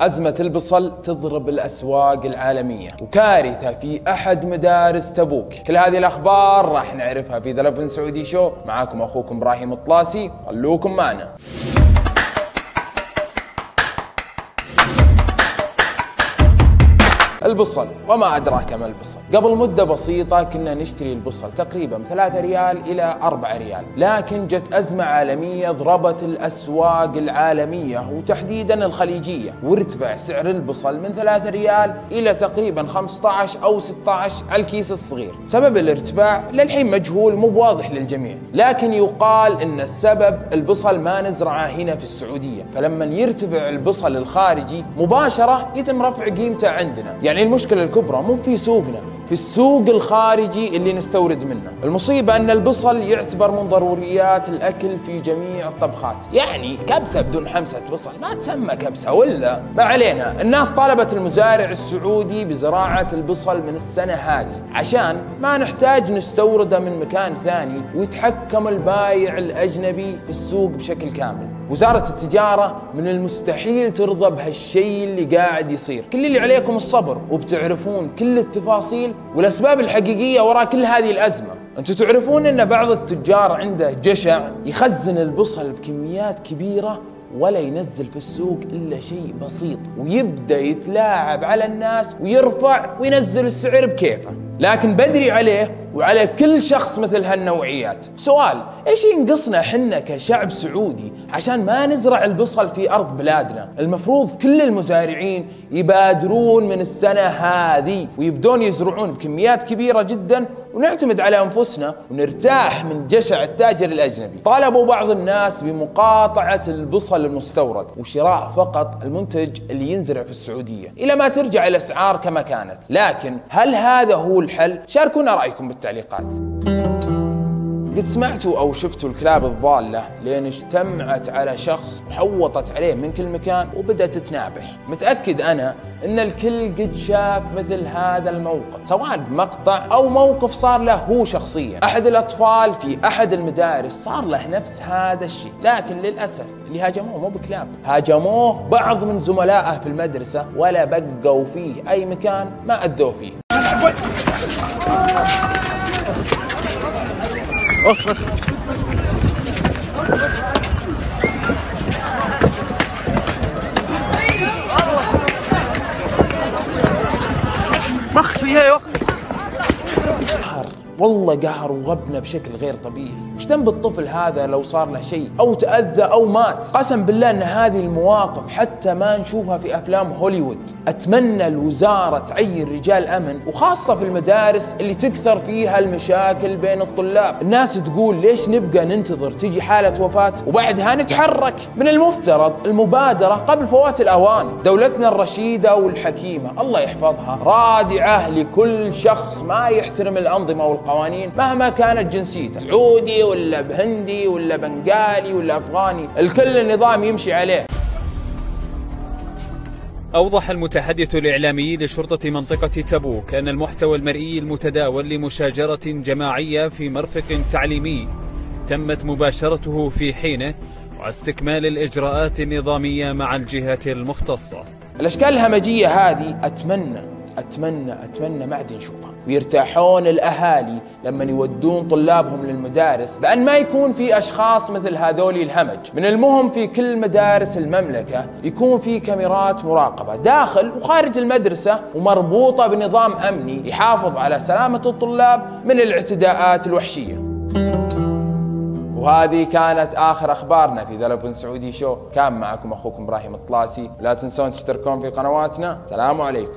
أزمة البصل تضرب الأسواق العالمية وكارثة في أحد مدارس تبوك. كل هذه الأخبار راح نعرفها في The Saudi Show. معاكم أخوكم إبراهيم الطلاسي. خلوكم معنا. البصل وما أدراك ما البصل. قبل مدة بسيطة كنا نشتري البصل تقريبا 3 ريال إلى 4 ريال. لكن جت أزمة عالمية ضربت الأسواق العالمية وتحديدا الخليجية. وارتفع سعر البصل من 3 ريال إلى تقريبا 15 أو 16 على الكيس الصغير. سبب الارتفاع للحين مجهول مو بواضح للجميع. لكن يقال أن السبب البصل ما نزرعه هنا في السعودية. فلما يرتفع البصل الخارجي مباشرة يتم رفع قيمته عندنا. يعني المشكلة الكبرى مو في سوقنا في السوق الخارجي اللي نستورد منه. المصيبة أن البصل يعتبر من ضروريات الأكل في جميع الطبخات. يعني كبسة بدون حمسة بصل ما تسمى كبسة ولا؟ ما علينا. الناس طالبت المزارع السعودي بزراعة البصل من السنة هذه عشان ما نحتاج نستورده من مكان ثاني ويتحكم البايع الأجنبي في السوق بشكل كامل. وزارة التجارة من المستحيل ترضى بهالشيء اللي قاعد يصير. كل اللي عليكم الصبر وبتعرفون كل التفاصيل والأسباب الحقيقية وراء كل هذه الأزمة. أنتم تعرفون أن بعض التجار عنده جشع يخزن البصل بكميات كبيرة ولا ينزل في السوق إلا شيء بسيط ويبدأ يتلاعب على الناس ويرفع وينزل السعر بكيفه. لكن بدري عليه وعلى كل شخص مثل هالنوعيات. سؤال إيش ينقصنا حنا كشعب سعودي عشان ما نزرع البصل في أرض بلادنا؟ المفروض كل المزارعين يبادرون من السنة هذه ويبدون يزرعون بكميات كبيرة جدا ونعتمد على أنفسنا ونرتاح من جشع التاجر الأجنبي. طالبوا بعض الناس بمقاطعة البصل المستورد وشراء فقط المنتج اللي ينزرع في السعودية. إلى ما ترجع الأسعار كما كانت. لكن هل هذا هو الحل؟ شاركونا رأيكم بالتعليقات قد سمعتوا أو شفتوا الكلاب الضالة لين اجتمعت على شخص وحوطت عليه من كل مكان وبدأت تنابح. متأكد أنا إن الكل قد شاف مثل هذا الموقف سواء بمقطع أو موقف صار له هو شخصيا. أحد الأطفال في أحد المدارس صار له نفس هذا الشيء لكن للأسف اللي هاجموه مو بكلاب. هاجموه بعض من زملائه في المدرسة ولا بقوا فيه أي مكان ما اذوه فيه. اص اص بخ فيها يا والله قهر وغبنا بشكل غير طبيعي. وش ذنب الطفل هذا لو صار له شيء أو تأذى أو مات؟ قسم بالله إن هذه المواقف حتى ما نشوفها في أفلام هوليوود. أتمنى الوزارة تعين رجال أمن وخاصة في المدارس اللي تكثر فيها المشاكل بين الطلاب. الناس تقول ليش نبقى ننتظر تجي حالة وفاة وبعدها نتحرك؟ من المفترض المبادرة قبل فوات الأوان. دولتنا الرشيدة والحكيمة الله يحفظها رادعة لكل شخص ما يحترم الأنظمة والقوانين القوانين مهما كانت جنسيته. سعودي ولا بهندي ولا بنغالي ولا أفغاني. الكل النظام يمشي عليه. أوضح المتحدث الإعلامي لشرطة منطقة تبوك أن المحتوى المرئي المتداول لمشاجرة جماعية في مرفق تعليمي تمت مباشرته في حينه واستكمال الإجراءات النظامية مع الجهة المختصة. الأشكال الهمجية هذه أتمنى اتمنى أتمنى ما عاد نشوفها ويرتاحون الأهالي لما يودون طلابهم للمدارس بأن ما يكون في أشخاص مثل هذول الهمج. من المهم في كل مدارس المملكة يكون في كاميرات مراقبة داخل وخارج المدرسة ومربوطة بنظام أمني يحافظ على سلامة الطلاب من الاعتداءات الوحشية. وهذه كانت آخر أخبارنا في ذا سعودي شو. كان معكم أخوكم إبراهيم الطلاسي. لا تنسون تشتركون في قنواتنا. سلام عليكم.